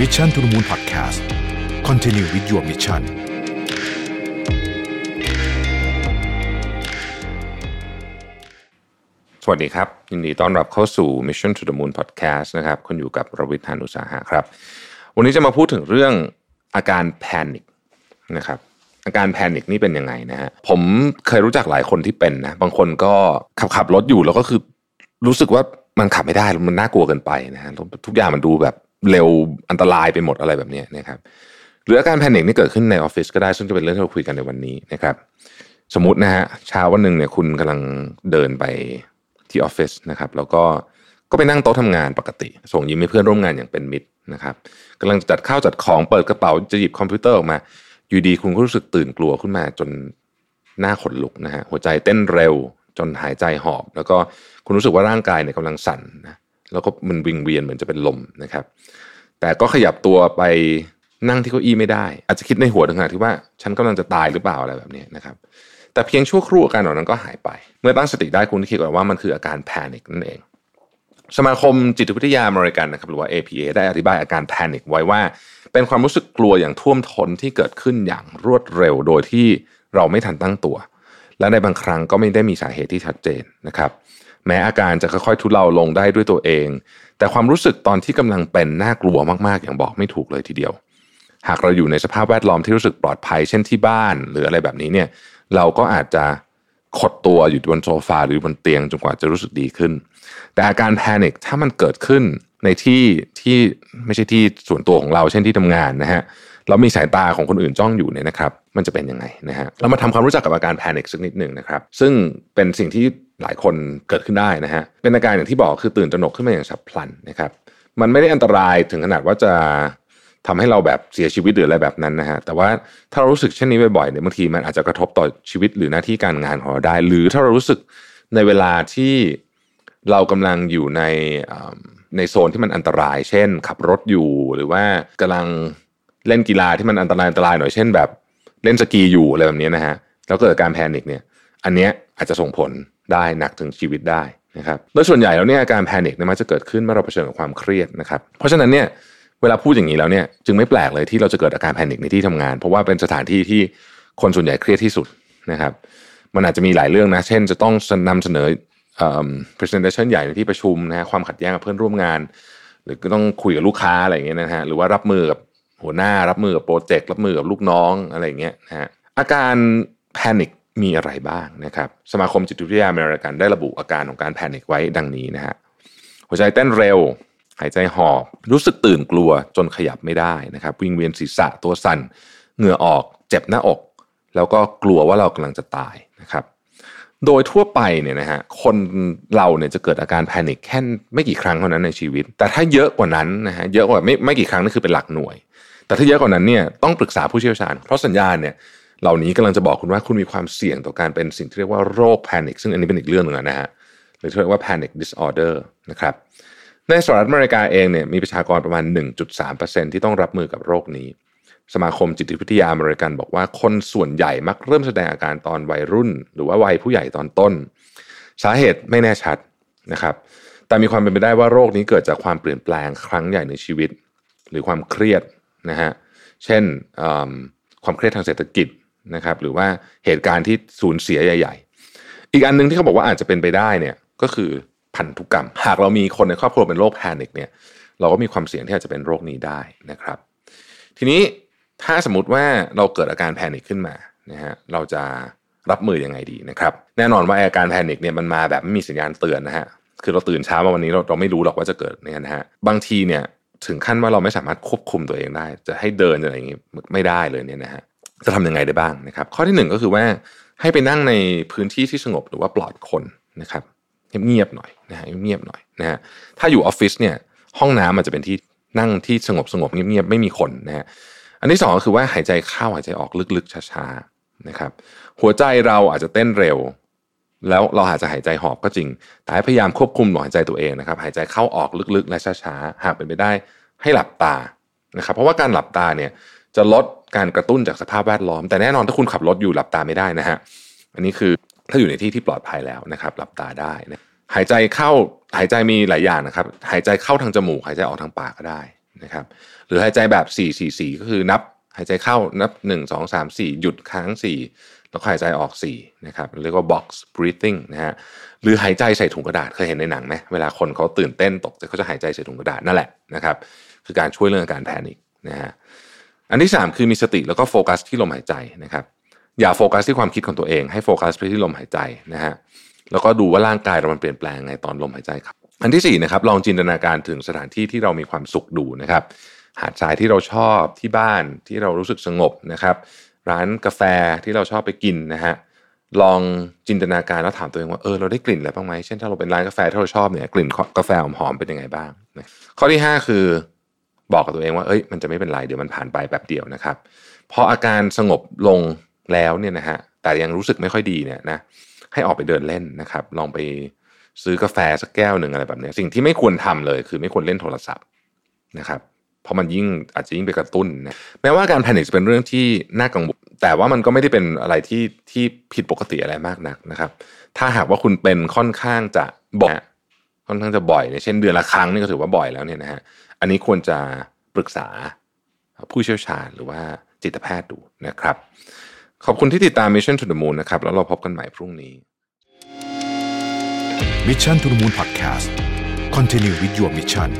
Mission to the Moon Podcast Continue with your mission สวัสดีครับ ยินดีต้อนรับเข้าสู่ Mission to the Moon Podcast นะครับคุณอยู่กับรวิทยานุสาหะครับ วันนี้จะมาพูดถึงเรื่องอาการแพนิคนะครับอาการแพนิคนี่เป็นยังไงนะฮะผมเคยรู้จักหลายคนที่เป็นนะ บางคนก็ขับขับรถอยู่แล้วก็คือรู้สึกว่ามันขับไม่ได้มันน่ากลัวเกินไปนะฮะทุกอย่างมันดูแบบ เร็วอันตรายไปหมดอะไรแบบนี้นะครับหรืออาการแพนิคนี่เกิดขึ้นในออฟฟิศก็ได้ซึ่งจะเป็นเรื่องที่เราคุยกันในวันนี้นะครับ สมมตินะฮะเช้าวันหนึ่งเนี่ยคุณกำลังเดินไปที่ออฟฟิศนะครับ แล้วก็ก็ไปนั่งโต๊ะทำงานปกติ ส่งยิ้มให้เพื่อนร่วมงานอย่างเป็นมิตรนะครับกำลังจัดข้าวจัดของเปิดกระเป๋าจะหยิบคอมพิวเตอร์ออกมา อยู่ดีคุณก็รู้สึกตื่นกลัวขึ้นมาจนหน้าขนลุกนะฮะหัวใจเต้นเร็วจนหายใจหอบ แล้วก็คุณรู้สึกว่าร่างกายเนี่ยกำลังสั่นนะ แล้วก็มันวิงเวียนเหมือนจะเป็นลมนะครับ แต่ก็ขยับตัวไปนั่งที่เก้าอี้ไม่ได้ อาจจะคิดในหัวถึงขนาดที่ว่าฉันกำลังจะตายหรือเปล่าอะไรแบบนี้นะครับแต่เพียงชั่วครู่อาการเหล่านั้นก็หายไป เมื่อตั้งสติได้คุณคิดว่ามันคืออาการแพนิคนั่นเอง สมาคมจิตวิทยาอเมริกันนะครับหรือว่า APA ได้อธิบายอาการแพนิคไว้ว่า เป็นความรู้สึกกลัวอย่างท่วมท้นที่เกิดขึ้นอย่างรวดเร็วโดยที่เราไม่ทันตั้งตัว และในบางครั้งก็ไม่ได้มีสาเหตุที่ชัดเจนนะครับ แม้อาการจะค่อยๆทุเลาลงได้ด้วยตัวเอง แต่ความรู้สึกตอนที่กำลังเป็นน่ากลัวมากๆ อย่างบอกไม่ถูกเลยทีเดียว หากเราอยู่ในสภาพแวดล้อมที่รู้สึกปลอดภัย เช่นที่บ้าน หรืออะไรแบบนี้เนี่ย เราก็อาจจะขดตัวอยู่บนโซฟาหรือบนเตียงจนกว่าจะรู้สึกดีขึ้น แต่อาการแพนิคถ้ามันเกิดขึ้นในที่ที่ไม่ใช่ที่ส่วนตัวของเราเช่นที่ทำงานนะฮะ เรามีสายตาของคนอื่นจ้องอยู่เนี่ยนะครับ มันจะเป็นยังไงนะฮะเรามาทำความรู้จักกับอาการแพนิคสักนิดหนึ่งนะครับ ซึ่งเป็นสิ่งที่หลายคนเกิดขึ้นได้นะฮะเป็นอาการอย่างที่บอกคือตื่นตระหนกขึ้นมาอย่างฉับพลันนะครับ มันไม่ได้อันตรายถึงขนาดว่าจะทำให้เราแบบเสียชีวิตหรืออะไรแบบนั้นนะฮะ แต่ว่าถ้าเรารู้สึกเช่นนี้บ่อยๆเนี่ยบางทีมันอาจจะกระทบต่อชีวิตหรือหน้าที่การงานของเราได้ หรือถ้าเรารู้สึกในเวลาที่เรากำลังอยู่ในในโซนที่มันอันตราย เช่น ขับรถอยู่หรือว่ากำลัง เล่นกีฬาที่มันอันตรายอันตรายหน่อยเช่นแบบ เล่นสกีอยู่อะไรแบบนี้นะฮะแล้วเกิดการแพนิคเนี่ย อันเนี้ยอาจจะส่งผลได้หนักถึงชีวิตได้นะครับโดยส่วนใหญ่แล้วเนี่ยอาการแพนิคเนี่ยมันจะเกิดขึ้นเมื่อเราเผชิญกับความเครียดนะครับ เพราะฉะนั้นเนี่ยเวลาพูดอย่างนี้แล้วเนี่ยจึงไม่แปลกเลยที่เราจะเกิดอาการแพนิคในที่ทำงาน เพราะว่าเป็นสถานที่ที่คนส่วนใหญ่เครียดที่สุดนะครับ มันอาจจะมีหลายเรื่องนะ เช่น จะต้องนำเสนอ presentation ใหญ่ในที่ประชุมนะฮะความขัดแย้งกับเพื่อนร่วมงาน หรือก็ต้องคุยกับลูกค้าอะไรอย่างเงี้ยนะฮะหรือว่ารับมือกับ หัวหน้ารับมือกับโปรเจกต์รับมือกับลูกน้องอะไรอย่างเงี้ยนะฮะอาการแพนิคมีอะไรบ้างนะครับสมาคมจิตวิทยาอเมริกันได้ระบุอาการของการแพนิคไว้ดังนี้นะฮะหัวใจเต้นเร็ว หายใจหอบ รู้สึกตื่นกลัวจนขยับไม่ได้นะครับวิงเวียนศีรษะตัวสั่นเหงื่อออกเจ็บหน้าอก แล้วก็กลัวว่าเรากำลังจะตายนะครับโดยทั่วไปเนี่ยนะฮะคนเราเนี่ยจะเกิดอาการแพนิคแค่ไม่กี่ครั้งเท่านั้นในชีวิต แต่ถ้าเยอะกว่านั้นนะฮะเยอะกว่าไม่ไม่กี่ครั้งนั่นคือเป็นหลักหน่วย แต่ถ้าเยอะกว่านั้นเนี่ยต้องปรึกษาผู้เชี่ยวชาญ เพราะสัญญาณเนี่ยเหล่านี้กำลังจะบอกคุณว่าคุณมีความเสี่ยงต่อการเป็นสิ่งที่เรียกว่าโรคแพนิคซึ่งอันนี้เป็นอีกเรื่องหนึ่งนะฮะหรือที่เรียกว่า panic disorder นะครับในสหรัฐอเมริกาเองเนี่ยมีประชากรประมาณ 1.3%ที่ต้องรับมือกับโรคนี้ สมาคมจิตวิทยาอเมริกันบอกว่าคนส่วนใหญ่มักเริ่มแสดงอาการตอนวัยรุ่น หรือว่าวัยผู้ใหญ่ตอนต้น สาเหตุไม่แน่ชัดนะครับ แต่มีความเป็นไปได้ว่าโรคนี้เกิดจากความเปลี่ยนแปลงครั้งใหญ่ในชีวิต หรือความเครียด นะฮะเช่นความเครียดทางเศรษฐกิจนะครับหรือว่าเหตุการณ์ที่สูญเสียใหญ่ ๆ อีกอันนึงที่เขาบอกว่าอาจจะเป็นไปได้เนี่ยก็คือพันธุกรรม หากเรามีคนในครอบครัวเป็นโรคแพนิคเนี่ยเราก็มีความเสี่ยงที่อาจจะเป็นโรคนี้ได้นะครับ ทีนี้ถ้าสมมติว่าเราเกิดอาการแพนิคขึ้นมานะฮะเราจะรับมือยังไงดีนะครับ แน่นอนว่าอาการแพนิคเนี่ยมันมาแบบไม่มีสัญญาณเตือนนะฮะคือเราตื่นเช้ามาวันนี้เราเราไม่รู้หรอกว่าจะเกิดเนี่ยนะฮะบางทีเนี่ย ถึงขั้นว่าเราไม่สามารถควบคุมตัวเองได้ จะให้เดินอะไรอย่างงี้ไม่ได้เลยเนี่ยนะฮะจะทำยังไงได้บ้างนะครับ ข้อที่หนึ่งก็คือว่าให้ไปนั่งในพื้นที่ที่สงบหรือว่าปลอดคนนะครับเงียบๆหน่อยนะฮะเงียบๆหน่อยนะฮะถ้าอยู่ออฟฟิศเนี่ยห้องน้ำมันจะเป็นที่นั่งที่สงบสงบเงียบๆไม่มีคนนะฮะอันที่สองก็คือว่าหายใจเข้าหายใจออกลึกๆช้าๆนะครับหัวใจเราอาจจะเต้นเร็ว แล้วเราอาจจะหายใจหอบก็จริง แต่ให้พยายามควบคุมลมหายใจตัวเองนะครับ หายใจเข้าออกลึกๆ และช้าๆ หากเป็นไปได้ให้หลับตานะครับ เพราะว่าการหลับตาเนี่ยจะลดการกระตุ้นจากสภาพแวดล้อม แต่แน่นอนถ้าคุณขับรถอยู่หลับตาไม่ได้นะฮะ อันนี้คือถ้าอยู่ในที่ที่ปลอดภัยแล้วนะครับ หลับตาได้นะหายใจเข้าหายใจมีหลายอย่างนะครับ หายใจเข้าทางจมูก หายใจออกทางปากก็ได้นะครับ หรือหายใจแบบ 4 4 4 ก็คือนับหายใจเข้านับ 1 2 3 4 หยุดค้าง 4 แล้วหายใจออก4นะครับเรียกว่า box breathing นะฮะหรือหายใจใส่ถุงกระดาษเคยเห็นในหนังไหมเวลาคนเขาตื่นเต้นตกใจเขาจะหายใจใส่ถุงกระดาษนั่นแหละนะครับคือการช่วยเรื่องอาการแพนิคนะฮะอันที่ 3 คือมีสติแล้วก็โฟกัสที่ลมหายใจนะครับอย่าโฟกัสที่ความคิดของตัวเอง ให้โฟกัสไปที่ลมหายใจนะฮะแล้วก็ดูว่าร่างกายเรามันเปลี่ยนแปลงไงตอนลมหายใจครับอันที่4นะครับลองจินตนาการถึงสถานที่ที่เรามีความสุขดูนะครับหาดทรายที่เราชอบที่บ้านที่เรารู้สึกสงบนะครับ ร้านกาแฟที่เราชอบไปกินนะฮะลองจินตนาการแล้วถามตัวเองว่าเออเราได้กลิ่นอะไรบ้างไหมเช่นถ้าเราเป็นร้านกาแฟที่เราชอบเนี่ยกลิ่นกาแฟหอมๆเป็นยังไงบ้าง ข้อที่ 5 คือบอกกับตัวเองว่าเอ้ยมันจะไม่เป็นไรเดี๋ยวมันผ่านไปแบบเดียวนะครับพออาการสงบลงแล้วเนี่ยนะฮะแต่ยังรู้สึกไม่ค่อยดีเนี่ยนะให้ออกไปเดินเล่นนะครับ ลองไปซื้อกาแฟสักแก้วหนึ่งอะไรแบบนี้สิ่งที่ไม่ควรทำเลย คือไม่ควรเล่นโทรศัพท์นะครับ เพราะมันยิ่งอาจจะยิ่งไปกระตุ้นนะแม้ว่าการแพนิคจะเป็นเรื่องที่น่ากังวลแต่ว่ามันก็ไม่ได้เป็นอะไรที่ที่ผิดปกติอะไรมากนักนะครับ ถ้าหากว่าคุณเป็นค่อนข้างจะบ่อยค่อนข้างจะบ่อยเนี่ยเช่นเดือนละครั้งนี่ก็ถือว่าบ่อยแล้วเนี่ยนะฮะอันนี้ควรจะปรึกษาผู้เชี่ยวชาญหรือว่าจิตแพทย์ดูนะครับ ขอบคุณที่ติดตาม Mission to the Moon นะครับ แล้วเราพบกันใหม่พรุ่งนี้ Mission to the Moon Podcast Continue with your mission